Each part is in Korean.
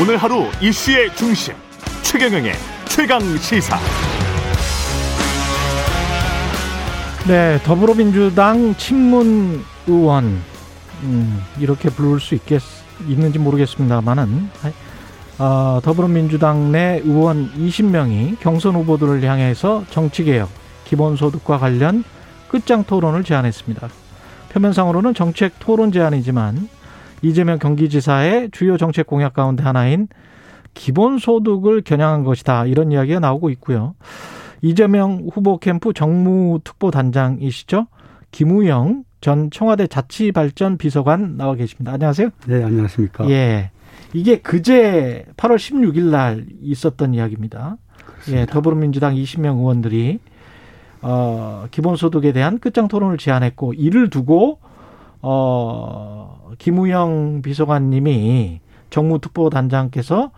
오늘 하루 이슈의 중심 최경영의 최강 시사. 네, 더불어민주당 친문 의원 음, 이렇게 부를 수 있겠 있는지 모르겠습니다만은 어, 더불어민주당 내 의원 20명이 경선 후보들을 향해서 정치개혁, 기본소득과 관련 끝장 토론을 제안했습니다. 표면상으로는 정책 토론 제안이지만 이재명 경기지사의 주요 정책 공약 가운데 하나인 기본소득을 겨냥한 것이다. 이런 이야기가 나오고 있고요. 이재명 후보 캠프 정무특보단장이시죠. 김우영 전 청와대 자치발전 비서관 나와 계십니다. 안녕하세요. 네, 안녕하십니까. 예. 이게 그제 8월 16일 날 있었던 이야기입니다. 그렇습니다. 예, 더불어민주당 20명 의원들이 어, 기본소득에 대한 끝장 토론을 제안했고 이를 두고 어, 김우영 비서관님이 정무특보단장께서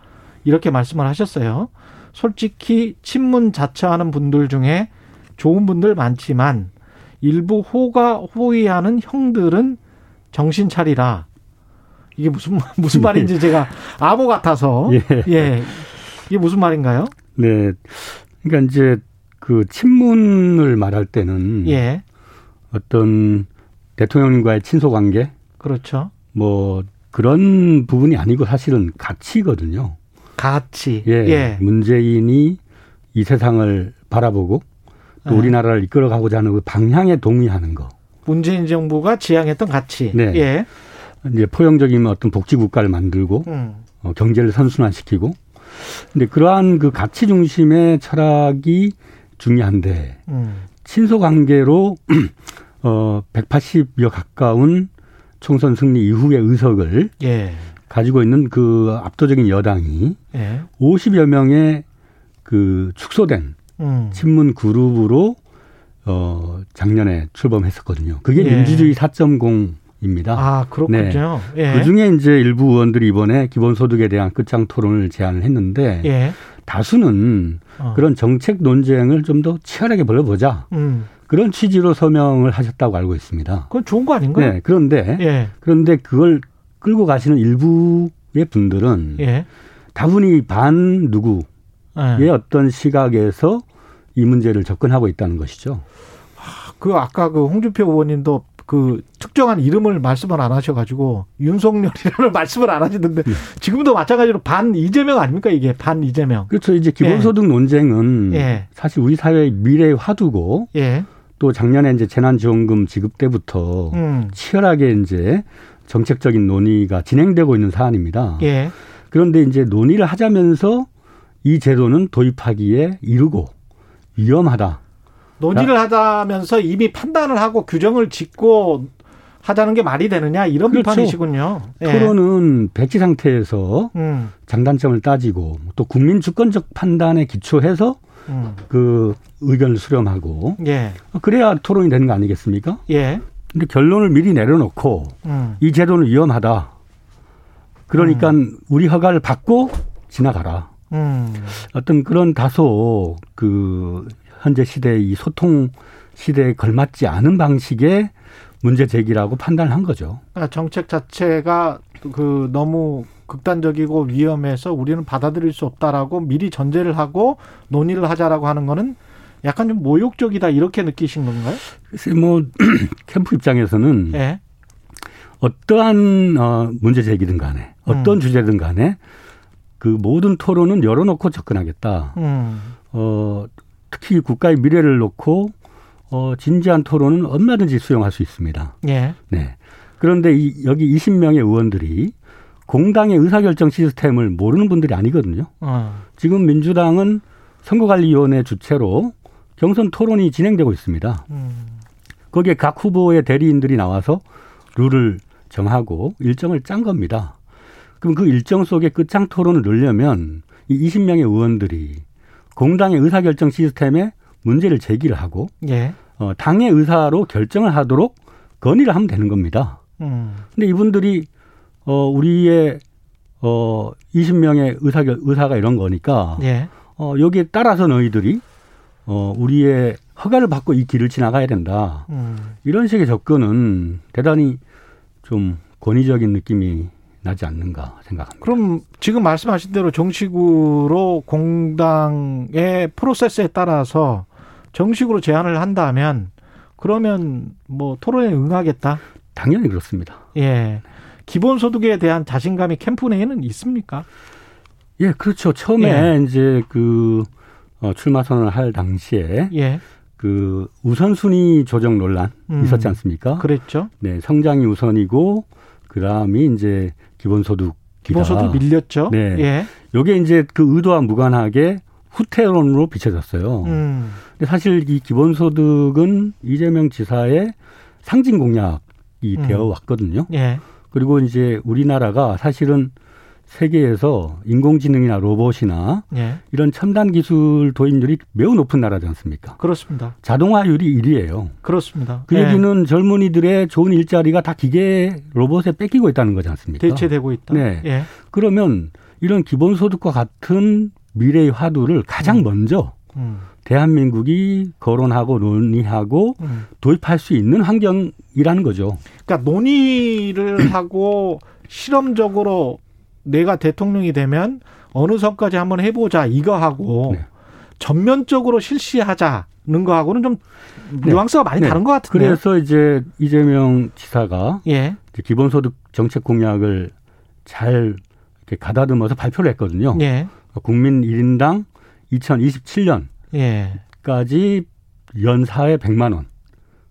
이렇게 말씀을 하셨어요. 솔직히 친문 자처하는 분들 중에 좋은 분들 많지만 일부 호가 호위하는 형들은 정신 차리라. 이게 무슨 무슨 네. 말인지 제가 아무 같아서 예. 예. 이게 무슨 말인가요? 네. 그러니까 이제 그 친문을 말할 때는 예. 어떤 대통령님과의 친소 관계 그렇죠. 뭐 그런 부분이 아니고 사실은 가치거든요. 가치. 예. 예. 문재인이 이 세상을 바라보고 또 예. 우리나라를 이끌어가고자 하는 그 방향에 동의하는 거. 문재인 정부가 지향했던 가치. 네. 예. 이제 포용적인 어떤 복지 국가를 만들고 음. 어, 경제를 선순환시키고. 근데 그러한 그 가치 중심의 철학이 중요한데 음. 친소 관계로 어 180여 가까운 총선 승리 이후의 의석을 예. 가지고 있는 그 압도적인 여당이 예. 50여 명의 그 축소된 음. 친문 그룹으로 어 작년에 출범했었거든요. 그게 예. 민주주의 4.0입니다. 아 그렇군요. 네. 예. 그 중에 이제 일부 의원들이 이번에 기본소득에 대한 끝장 토론을 제안을 했는데 예. 다수는 어. 그런 정책 논쟁을 좀 더 치열하게 벌여보자. 음. 그런 취지로 서명을 하셨다고 알고 있습니다. 그건 좋은 거 아닌가요? 네. 그런데 예. 그런데 그걸 끌고 가시는 일부의 분들은 예. 다분히 반 누구의 예. 어떤 시각에서 이 문제를 접근하고 있다는 것이죠. 아, 그 아까 그 홍준표 의원님도 그 특정한 이름을 말씀을 안 하셔가지고 윤석열이라는 말씀을 안 하시는데 네. 지금도 마찬가지로 반 이재명 아닙니까 이게 반 이재명. 그렇죠. 이제 기본소득 예. 논쟁은 예. 사실 우리 사회의 미래의 화두고 예. 또 작년에 이제 재난지원금 지급 때부터 음. 치열하게 이제 정책적인 논의가 진행되고 있는 사안입니다. 예. 그런데 이제 논의를 하자면서 이 제도는 도입하기에 이르고 위험하다. 논의를 하자면서 이미 판단을 하고 규정을 짓고 하자는 게 말이 되느냐 이런 그렇죠. 비판이시군요. 예. 토론은 배치 상태에서 음. 장단점을 따지고 또 국민 주권적 판단에 기초해서 음. 그 의견을 수렴하고 예. 그래야 토론이 되는 거 아니겠습니까? 예. 근데 결론을 미리 내려놓고 음. 이 제도는 위험하다. 그러니까 음. 우리 허가를 받고 지나가라. 음. 어떤 그런 다소 그 현재 시대의 이 소통 시대에 걸맞지 않은 방식의 문제 제기라고 판단한 거죠. 그러니까 정책 자체가 그 너무 극단적이고 위험해서 우리는 받아들일 수 없다라고 미리 전제를 하고 논의를 하자라고 하는 거는 약간 좀 모욕적이다 이렇게 느끼신 건가요? 글쎄 뭐 캠프 입장에서는 네. 어떠한 어 문제 제기든 간에 어떤 음. 주제든 간에 그 모든 토론은 열어놓고 접근하겠다. 음. 어 특히 국가의 미래를 놓고 어 진지한 토론은 얼마든지 수용할 수 있습니다. 예. 네. 그런데 이 여기 20명의 의원들이 공당의 의사결정 시스템을 모르는 분들이 아니거든요. 어. 지금 민주당은 선거관리위원회 주체로 경선 토론이 진행되고 있습니다. 음. 거기에 각 후보의 대리인들이 나와서 룰을 정하고 일정을 짠 겁니다. 그럼 그 일정 속에 끝장 토론을 넣으려면 이 20명의 의원들이 공당의 의사결정 시스템에 문제를 제기를 하고 예. 어, 당의 의사로 결정을 하도록 건의를 하면 되는 겁니다. 음. 근데 이분들이 어, 우리의 어, 20명의 의사, 의사가 이런 거니까 예. 어, 여기에 따라서 너희들이 어, 우리의 허가를 받고 이 길을 지나가야 된다. 음. 이런 식의 접근은 대단히 좀 권위적인 느낌이 나지 않는가 생각합니다. 그럼 지금 말씀하신 대로 정식으로 공당의 프로세스에 따라서 정식으로 제안을 한다면 그러면 뭐 토론에 응하겠다? 당연히 그렇습니다. 예. 기본소득에 대한 자신감이 캠프 내에는 있습니까? 예, 그렇죠. 처음에 예. 이제 그 어, 출마 선언을 할 당시에 예. 그 우선순위 조정 논란 음, 있었지 않습니까? 그랬죠. 네, 성장이 우선이고 그다음이 이제 기본소득 기본소득 밀렸죠. 네. 예. 요게 이제 그 의도와 무관하게 후퇴론으로 비춰졌어요. 음. 근데 사실 이 기본소득은 이재명 지사의 상징 공약이 음. 되어 왔거든요. 예. 그리고 이제 우리나라가 사실은 세계에서 인공지능이나 로봇이나 예. 이런 첨단 기술 도입률이 매우 높은 나라지 않습니까? 그렇습니다. 자동화율이 1위예요. 그렇습니다. 그 예. 얘기는 젊은이들의 좋은 일자리가 다 기계 로봇에 뺏기고 있다는 거지 않습니까? 대체되고 있다. 네. 예. 그러면 이런 기본소득과 같은 미래의 화두를 가장 음. 먼저 음. 대한민국이 거론하고 논의하고 음. 도입할 수 있는 환경이라는 거죠. 그러니까 논의를 하고 실험적으로 내가 대통령이 되면 어느 선까지 한번 해보자 이거 하고 네. 전면적으로 실시하자는 거하고는 좀 네. 뉘앙스가 많이 네. 다른 것 같은데. 그래서 이제 이재명 지사가 예. 기본소득 정책 공약을 잘 이렇게 가다듬어서 발표를 했거든요. 예. 국민 1인당 2027년까지 예. 연사에 100만 원.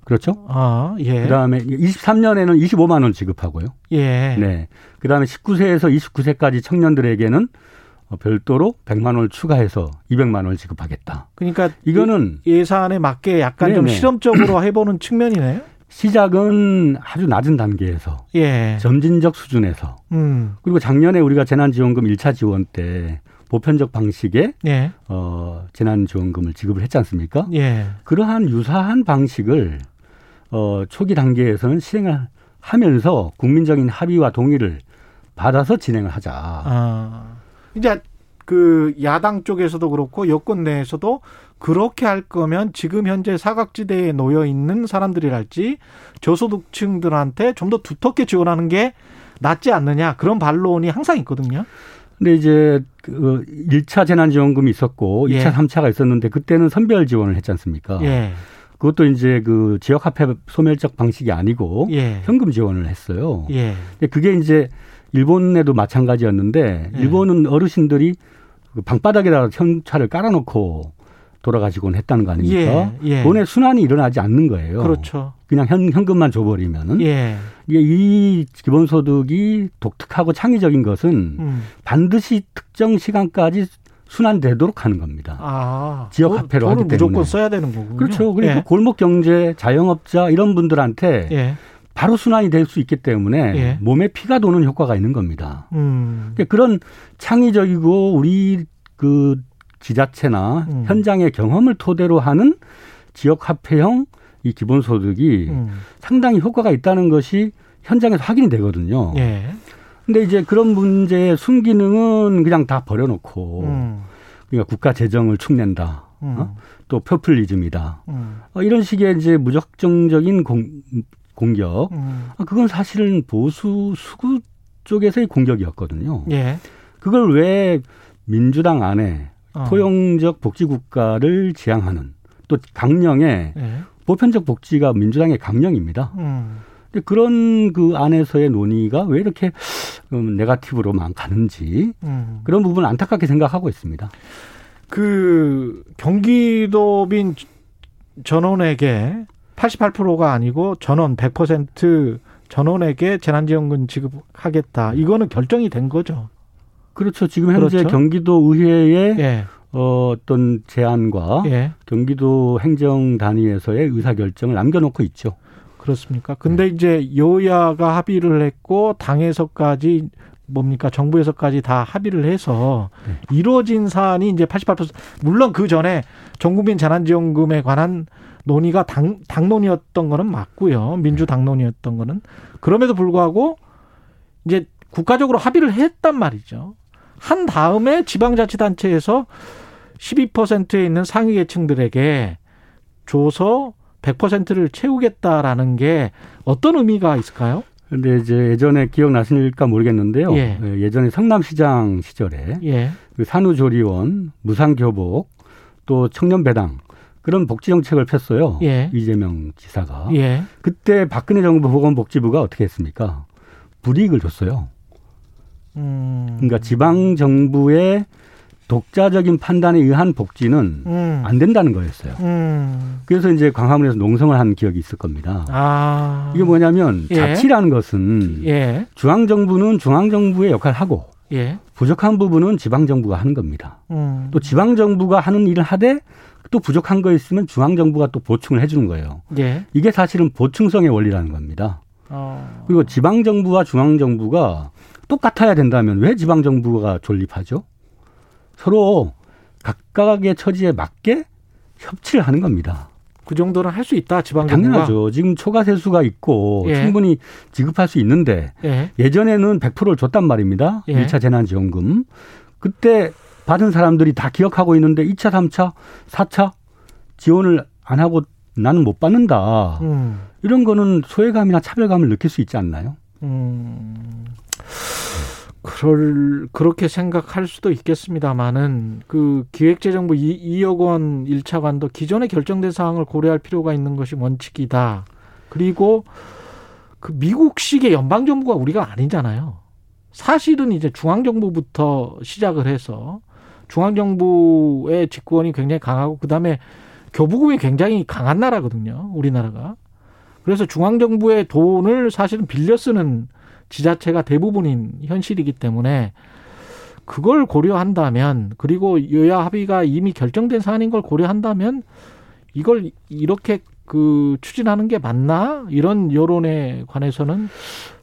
그렇죠? 아, 예. 그다음에 23년에는 25만 원 지급하고요. 예. 네. 그다음에 19세에서 29세까지 청년들에게는 별도로 100만 원을 추가해서 200만 원을 지급하겠다. 그러니까 이거는 예산에 맞게 약간 네네. 좀 실험적으로 해보는 측면이네요. 시작은 아주 낮은 단계에서 예. 점진적 수준에서 음. 그리고 작년에 우리가 재난지원금 1차 지원 때 보편적 방식의 예. 어, 재난지원금을 지급을 했지 않습니까? 예. 그러한 유사한 방식을 어, 초기 단계에서는 실행을 하면서 국민적인 합의와 동의를 받아서 진행을 하자. 아, 이제 그 야당 쪽에서도 그렇고 여권 내에서도 그렇게 할 거면 지금 현재 사각지대에 놓여 있는 사람들이랄지 저소득층들한테 좀 더 두텁게 지원하는 게 낫지 않느냐 그런 반론이 항상 있거든요. 근데 이제 그 1차 재난지원금이 있었고 2차, 예. 3차가 있었는데 그때는 선별 지원을 했지 않습니까? 예. 그것도 이제 그 지역 화폐 소멸적 방식이 아니고 예. 현금 지원을 했어요. 예. 그게 이제 일본에도 마찬가지였는데 예. 일본은 어르신들이 그 방바닥에다가 현찰을 깔아놓고 돌아가시곤 했다는 거 아닙니까? 예, 예. 돈의 순환이 일어나지 않는 거예요. 그렇죠. 그냥 현, 현금만 줘버리면은. 예. 이게 이 기본소득이 독특하고 창의적인 것은 음. 반드시 특정 시간까지 순환되도록 하는 겁니다. 아, 지역 화폐로 하기 때문에 무조건 써야 되는 거군요. 그렇죠. 그리고 예. 골목 경제, 자영업자 이런 분들한테 예. 바로 순환이 될 수 있기 때문에 예. 몸에 피가 도는 효과가 있는 겁니다. 음. 그러니까 그런 창의적이고 우리 그 지자체나 음. 현장의 경험을 토대로 하는 지역 화폐형 이 기본소득이 음. 상당히 효과가 있다는 것이 현장에서 확인이 되거든요. 예. 근데 이제 그런 문제의 순기능은 그냥 다 버려놓고 음. 그러니까 국가 재정을 축낸다. 음. 어? 또 표퓰리즘이다. 음. 어, 이런 식의 이제 무작정적인 공, 공격. 음. 아, 그건 사실은 보수 수구 쪽에서의 공격이었거든요. 예. 그걸 왜 민주당 안에 어. 포용적 복지 국가를 지향하는 또 강령의 예. 보편적 복지가 민주당의 강령입니다. 음. 근데 그런 그 안에서의 논의가 왜 이렇게 음, 네가티브로만 가는지 음. 그런 부분 안타깝게 생각하고 있습니다. 그 경기도민 전원에게 88%가 아니고 전원 100% 전원에게 재난지원금 지급하겠다. 이거는 결정이 된 거죠. 그렇죠. 지금 현재 그렇죠? 경기도 의회의 예. 어, 어떤 제안과 예. 경기도 행정 단위에서의 의사 결정을 남겨놓고 있죠. 그렇습니까? 근데 네. 이제 여야가 합의를 했고 당에서까지 뭡니까 정부에서까지 다 합의를 해서 네. 이루어진 사안이 이제 88% 물론 그 전에 전국민 재난지원금에 관한 논의가 당, 당론이었던 거는 맞고요. 민주 당론이었던 거는 그럼에도 불구하고 이제 국가적으로 합의를 했단 말이죠. 한 다음에 지방자치단체에서 12%에 있는 상위 계층들에게 줘서 100%를 채우겠다라는 게 어떤 의미가 있을까요? 근데 이제 예전에 기억나실까 모르겠는데요. 예. 예 전에 성남시장 시절에 예. 그 산후조리원, 무상교복, 또 청년배당 그런 복지 정책을 폈어요. 예. 이재명 지사가. 예. 그때 박근혜 정부 보건복지부가 어떻게 했습니까? 불이익을 줬어요. 음. 그러니까 지방 정부의 독자적인 판단에 의한 복지는 음. 안 된다는 거였어요. 음. 그래서 이제 광화문에서 농성을 한 기억이 있을 겁니다. 아. 이게 뭐냐면 예. 자치라는 것은 예. 중앙 정부는 중앙 정부의 역할을 하고 예. 부족한 부분은 지방 정부가 하는 겁니다. 음. 또 지방 정부가 하는 일을 하되 또 부족한 거 있으면 중앙 정부가 또 보충을 해주는 거예요. 예. 이게 사실은 보충성의 원리라는 겁니다. 어. 그리고 지방 정부와 중앙 정부가 똑같아야 된다면 왜 지방 정부가 존립하죠? 서로 각각의 처지에 맞게 협치를 하는 겁니다. 그 정도는 할 수 있다 지방 당연하죠. 지금 초과 세수가 있고 예. 충분히 지급할 수 있는데 예. 전에는 100%를 줬단 말입니다. 예. 1차 재난지원금. 그때 받은 사람들이 다 기억하고 있는데 2차, 3차, 4차 지원을 안 하고 나는 못 받는다. 음. 이런 거는 소외감이나 차별감을 느낄 수 있지 않나요? 음. 그럴 그렇게 생각할 수도 있겠습니다만은 그 기획재정부 2, 억원 1차 관도 기존에 결정된 사항을 고려할 필요가 있는 것이 원칙이다. 그리고 그 미국식의 연방 정부가 우리가 아니잖아요. 사실은 이제 중앙 정부부터 시작을 해서 중앙 정부의 집권이 굉장히 강하고 그다음에 교부금이 굉장히 강한 나라거든요. 우리나라가. 그래서 중앙 정부의 돈을 사실은 빌려 쓰는 지자체가 대부분인 현실이기 때문에 그걸 고려한다면 그리고 여야 합의가 이미 결정된 사안인 걸 고려한다면 이걸 이렇게 그 추진하는 게 맞나 이런 여론에 관해서는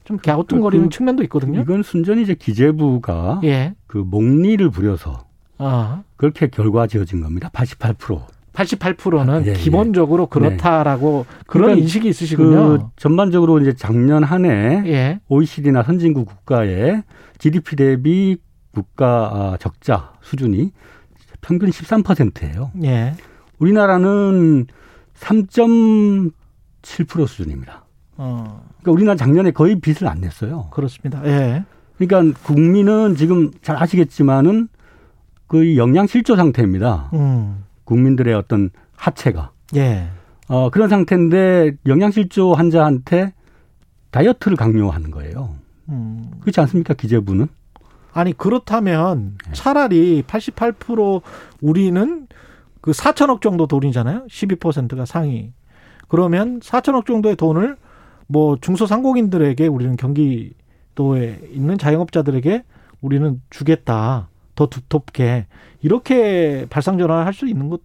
좀 갸우뚱거리는 그, 측면도 있거든요. 이건 순전히 이제 기재부가 예. 그 목리를 부려서 아. 그렇게 결과 지어진 겁니다. 88%. 88%는 아, 예, 예, 기본적으로 그렇다라고 네. 그런 그러니까 인식이 있으시군요. 그 전반적으로 이제 작년 한해 예. OECD나 선진국 국가의 GDP 대비 국가 아, 적자 수준이 평균 13%예요. 예. 우리나라는 3.7% 수준입니다. 어. 그러니까 우리나라 작년에 거의 빚을 안 냈어요. 그렇습니다. 예. 그러니까 국민은 지금 잘 아시겠지만은 거의 영양 실조 상태입니다. 음. 국민들의 어떤 하체가. 예. 어, 그런 상태인데 영양실조 환자한테 다이어트를 강요하는 거예요. 음. 그렇지 않습니까? 기재부는? 아니, 그렇다면 네. 차라리 88% 우리는 그 4천억 정도 돈이잖아요. 12%가 상위. 그러면 4천억 정도의 돈을 뭐 중소상공인들에게 우리는 경기도에 있는 자영업자들에게 우리는 주겠다. 더 두텁게 이렇게 발상 전환을 할수 있는 것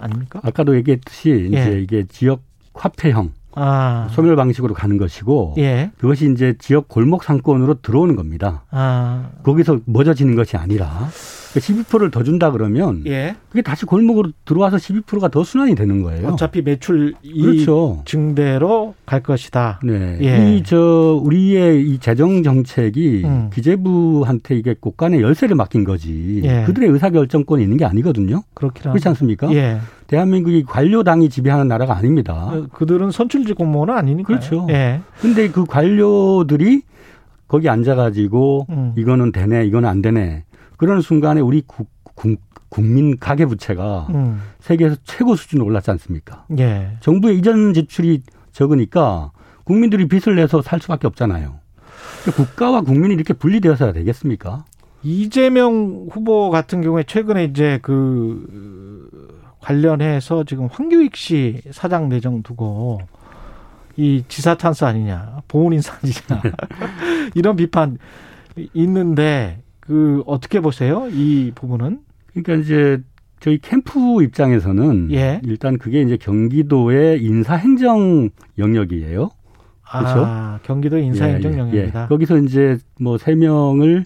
아닙니까? 아까도 얘기했듯이 예. 이제 이게 지역 화폐형 아. 소멸 방식으로 가는 것이고 예. 그것이 이제 지역 골목 상권으로 들어오는 겁니다. 아. 거기서 멎어지는 것이 아니라 12%를 더 준다 그러면 예. 그게 다시 골목으로 들어와서 12%가 더 순환이 되는 거예요. 어차피 매출 그렇죠. 증대로 갈 것이다. 네. 예. 이저 우리의 이 재정 정책이 음. 기재부한테 이게 곳간에 열쇠를 맡긴 거지. 예. 그들의 의사 결정권이 있는 게 아니거든요. 그렇긴 그렇지 않습니까? 예. 대한민국이 관료당이 지배하는 나라가 아닙니다. 어, 그들은 선출직 공무원은 아니니까. 그렇죠. 예. 근데 그 관료들이 거기 앉아가지고 음. 이거는 되네, 이거는 안 되네. 그러는 순간에 우리 국, 국, 국민 가계 부채가 음. 세계에서 최고 수준으로 올랐지 않습니까? 예. 정부의 이전 지출이 적으니까 국민들이 빚을 내서 살 수밖에 없잖아요. 그러니까 국가와 국민이 이렇게 분리되어서야 되겠습니까? 이재명 후보 같은 경우에 최근에 이제 그 관련해서 지금 황교익 씨 사장 내정 두고 이 지사 찬스 아니냐, 보훈 인사 아니냐 이런 비판 있는데 그 어떻게 보세요? 이 부분은? 그러니까 이제 저희 캠프 입장에서는 예. 일단 그게 이제 경기도의 인사행정 영역이에요. 그렇죠? 아, 경기도 인사행정 예, 예, 영역이다. 예. 거기서 이제 뭐 세 명을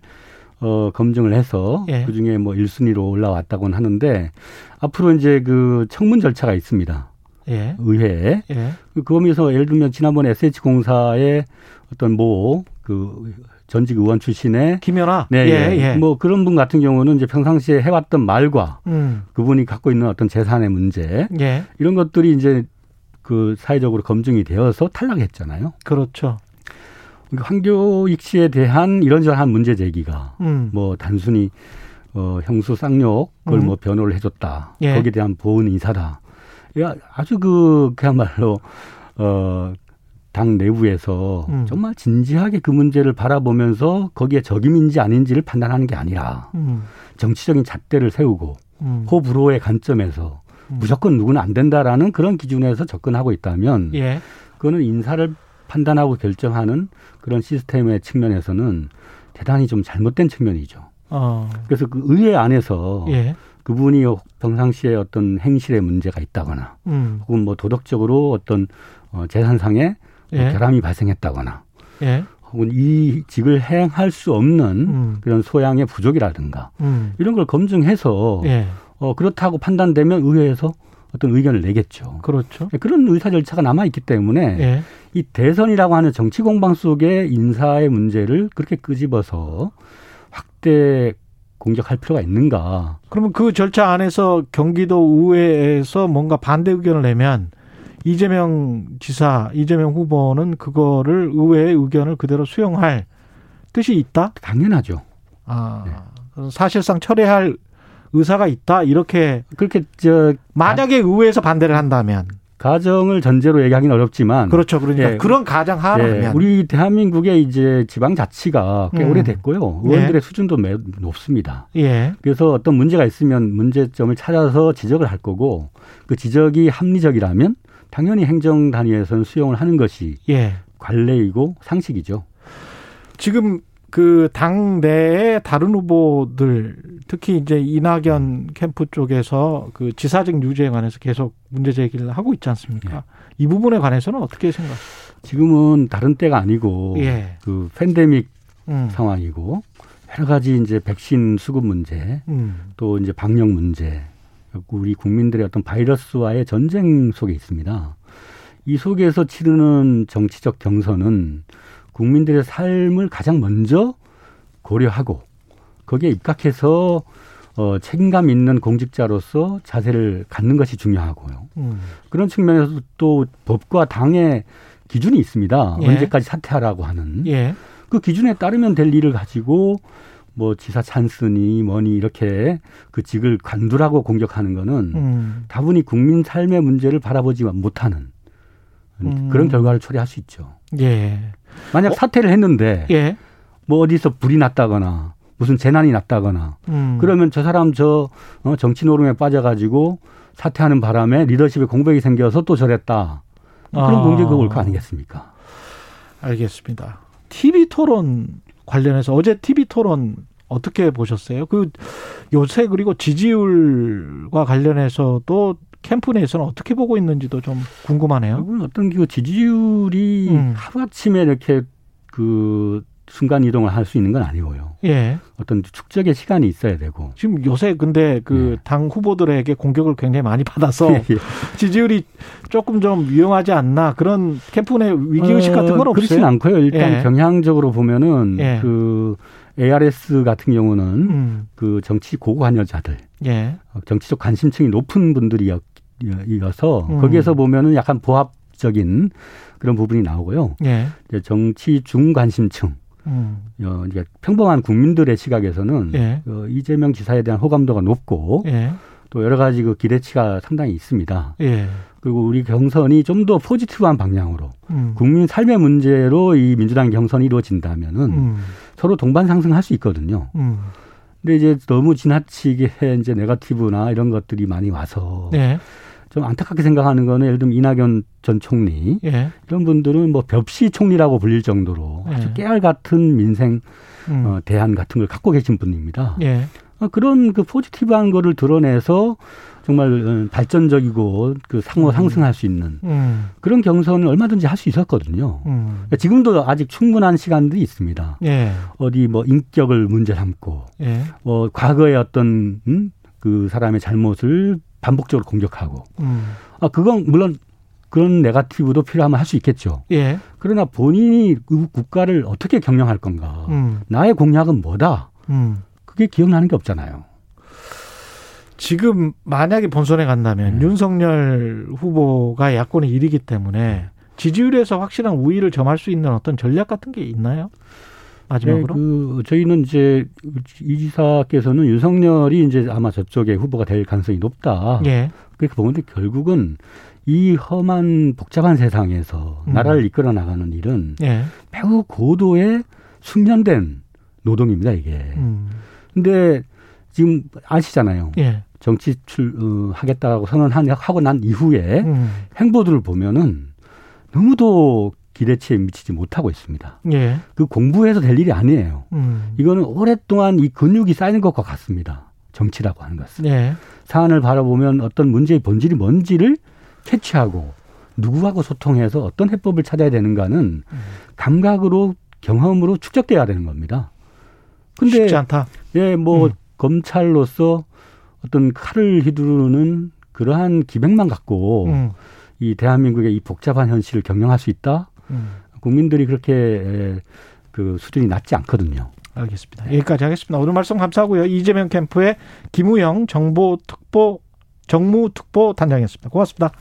어 검증을 해서 예. 그 중에 뭐 1순위로 올라왔다고는 하는데 앞으로 이제 그 청문 절차가 있습니다. 예. 의회에. 예. 그거면서 예를 들면 지난번에 SH공사의 어떤 뭐그 전직 의원 출신의 김연아 네, 예, 예. 뭐 그런 분 같은 경우는 이제 평상시에 해왔던 말과 음. 그분이 갖고 있는 어떤 재산의 문제 예. 이런 것들이 이제 그 사회적으로 검증이 되어서 탈락했잖아요. 그렇죠. 황교익 씨에 대한 이런저런 문제 제기가 음. 뭐 단순히 어, 형수 쌍욕 그걸 음. 뭐 변호를 해줬다. 예. 거기에 대한 보은 인사다. 야, 아주 그 그야말로 어, 당 내부에서 음. 정말 진지하게 그 문제를 바라보면서 거기에 적임인지 아닌지를 판단하는 게 아니라 음. 정치적인 잣대를 세우고 음. 호불호의 관점에서 음. 무조건 누구는 안 된다라는 그런 기준에서 접근하고 있다면 예. 그거는 인사를 판단하고 결정하는 그런 시스템의 측면에서는 대단히 좀 잘못된 측면이죠. 어. 그래서 그 의회 안에서 예. 그분이 평상시에 어떤 행실에 문제가 있다거나 음. 혹은 뭐 도덕적으로 어떤 어, 재산상의 뭐 예. 결함이 발생했다거나 예. 혹은 이 직을 행할 수 없는 음. 그런 소양의 부족이라든가 음. 이런 걸 검증해서 예. 어, 그렇다고 판단되면 의회에서 어떤 의견을 내겠죠. 그렇죠. 예, 그런 의사 절차가 남아 있기 때문에 예. 이 대선이라고 하는 정치 공방 속에 인사의 문제를 그렇게 끄집어서 확대 공격할 필요가 있는가? 그러면 그 절차 안에서 경기도 의회에서 뭔가 반대 의견을 내면 이재명 지사, 이재명 후보는 그거를 의회의 의견을 그대로 수용할 뜻이 있다? 당연하죠. 아, 네. 사실상 철회할 의사가 있다 이렇게 그렇게 저 만약에 의회에서 반대를 한다면 가정을 전제로 얘기하기는 어렵지만 그렇죠. 그러니까 예, 그런 가정 하나면 예, 우리 대한민국의 이제 지방 자치가 꽤 음. 오래됐고요. 의원들의 예. 수준도 매우 높습니다. 예. 그래서 어떤 문제가 있으면 문제점을 찾아서 지적을 할 거고 그 지적이 합리적이라면 당연히 행정 단위에서는 수용을 하는 것이 예. 관례이고 상식이죠. 지금 그 당 내의 다른 후보들 특히 이제 이낙연 캠프 쪽에서 그 지사직 유죄에 관해서 계속 문제 제기를 하고 있지 않습니까? 예. 이 부분에 관해서는 어떻게 생각하세요? 지금은 다른 때가 아니고 예. 그 팬데믹 음. 상황이고 여러 가지 이제 백신 수급 문제 음. 또 이제 방역 문제 우리 국민들의 어떤 바이러스와의 전쟁 속에 있습니다. 이 속에서 치르는 정치적 경선은 국민들의 삶을 가장 먼저 고려하고 거기에 입각해서 어, 책임감 있는 공직자로서 자세를 갖는 것이 중요하고요. 음. 그런 측면에서 또 법과 당의 기준이 있습니다. 예. 언제까지 사퇴하라고 하는. 예. 그 기준에 따르면 될 일을 가지고 뭐 지사 찬스니 뭐니 이렇게 그 직을 관두라고 공격하는 거는 음. 다분히 국민 삶의 문제를 바라보지 못하는 음. 그런 결과를 초래할 수 있죠. 예. 만약 어? 사퇴를 했는데 예. 뭐 어디서 불이 났다거나 무슨 재난이 났다거나 음. 그러면 저 사람 저 어, 정치 노름에 빠져가지고 사퇴하는 바람에 리더십에 공백이 생겨서 또 저랬다. 그런 아. 공격이 올 거 아니겠습니까? 알겠습니다. TV 토론 관련해서 어제 TV 토론 어떻게 보셨어요? 그 요새 그리고 지지율과 관련해서도 캠프 내에서는 어떻게 보고 있는지도 좀 궁금하네요. 어떤 그 지지율이 음. 하루아침에 이렇게 그 순간 이동을 할 수 있는 건 아니고요. 예. 어떤 축적의 시간이 있어야 되고. 지금 요새 근데 그당 예. 후보들에게 공격을 굉장히 많이 받아서 예. 지지율이 조금 좀 위험하지 않나 그런 캠프 내 위기 의식 같은 건 어, 없어요? 그렇진 않고요. 일단 예. 경향적으로 보면은 예. 그 ARS 같은 경우는 음. 그 정치 고관여자들, 예. 어, 정치적 관심층이 높은 분들이었 이어서 음. 거기에서 보면은 약간 보합적인 그런 부분이 나오고요. 예. 정치 중관심층. 음. 어, 이제 평범한 국민들의 시각에서는 예. 어, 이재명 지사에 대한 호감도가 높고 예. 또 여러 가지 그 기대치가 상당히 있습니다. 예. 그리고 우리 경선이 좀 더 포지티브한 방향으로 음. 국민 삶의 문제로 이 민주당 경선이 이루어진다면은 음. 서로 동반 상승할 수 있거든요. 음. 근데 이제 너무 지나치게 이제 네거티브나 이런 것들이 많이 와서 네. 좀 안타깝게 생각하는 거는 예를 들면 이낙연 전 총리 예. 이런 분들은 뭐 벽시 총리라고 불릴 정도로 예. 아주 깨알 같은 민생 음. 어, 대안 같은 걸 갖고 계신 분입니다. 예. 어, 그런 그 포지티브한 거를 드러내서 정말 어, 발전적이고 그 상호 음. 상승할 수 있는 음. 그런 경선을 얼마든지 할 수 있었거든요. 음. 그러니까 지금도 아직 충분한 시간들이 있습니다. 예. 어디 뭐 인격을 문제 삼고, 예. 뭐 과거의 어떤 음? 그 사람의 잘못을 반복적으로 공격하고. 음. 아, 그건 물론 그런 네가티브도 필요하면 할 수 있겠죠. 예. 그러나 본인이 그 국가를 어떻게 경영할 건가. 음. 나의 공약은 뭐다. 음. 그게 기억나는 게 없잖아요. 지금 만약에 본선에 간다면 네. 윤석열 후보가 야권의 일이기 때문에 지지율에서 확실한 우위를 점할 수 있는 어떤 전략 같은 게 있나요? 마지막으로. 네, 그 저희는 이제 이 지사께서는 윤석열이 이제 아마 저쪽에 후보가 될 가능성이 높다. 예. 그렇게 보는데 결국은 이 험한 복잡한 세상에서 음. 나라를 이끌어 나가는 일은 예. 매우 고도의 숙련된 노동입니다 이게. 음. 근데 지금 아시잖아요. 예. 정치 출 어, 하겠다고 선언하고 난 이후에 음. 행보들을 보면은 너무도 기대치에 미치지 못하고 있습니다. 예. 그 공부해서 될 일이 아니에요. 음. 이거는 오랫동안 이 근육이 쌓이는 것과 같습니다. 정치라고 하는 것은. 예. 사안을 바라보면 어떤 문제의 본질이 뭔지를 캐치하고 누구하고 소통해서 어떤 해법을 찾아야 되는가는 음. 감각으로 경험으로 축적돼야 되는 겁니다. 근데 쉽지 않다. 예, 뭐 음. 검찰로서 어떤 칼을 휘두르는 그러한 기백만 갖고 음. 이 대한민국의 이 복잡한 현실을 경영할 수 있다. 음. 국민들이 그렇게 그 수준이 낮지 않거든요. 알겠습니다. 여기까지 하겠습니다. 오늘 말씀 감사하고요. 이재명 캠프의 김우영 정보특보 정무특보 단장이었습니다. 고맙습니다.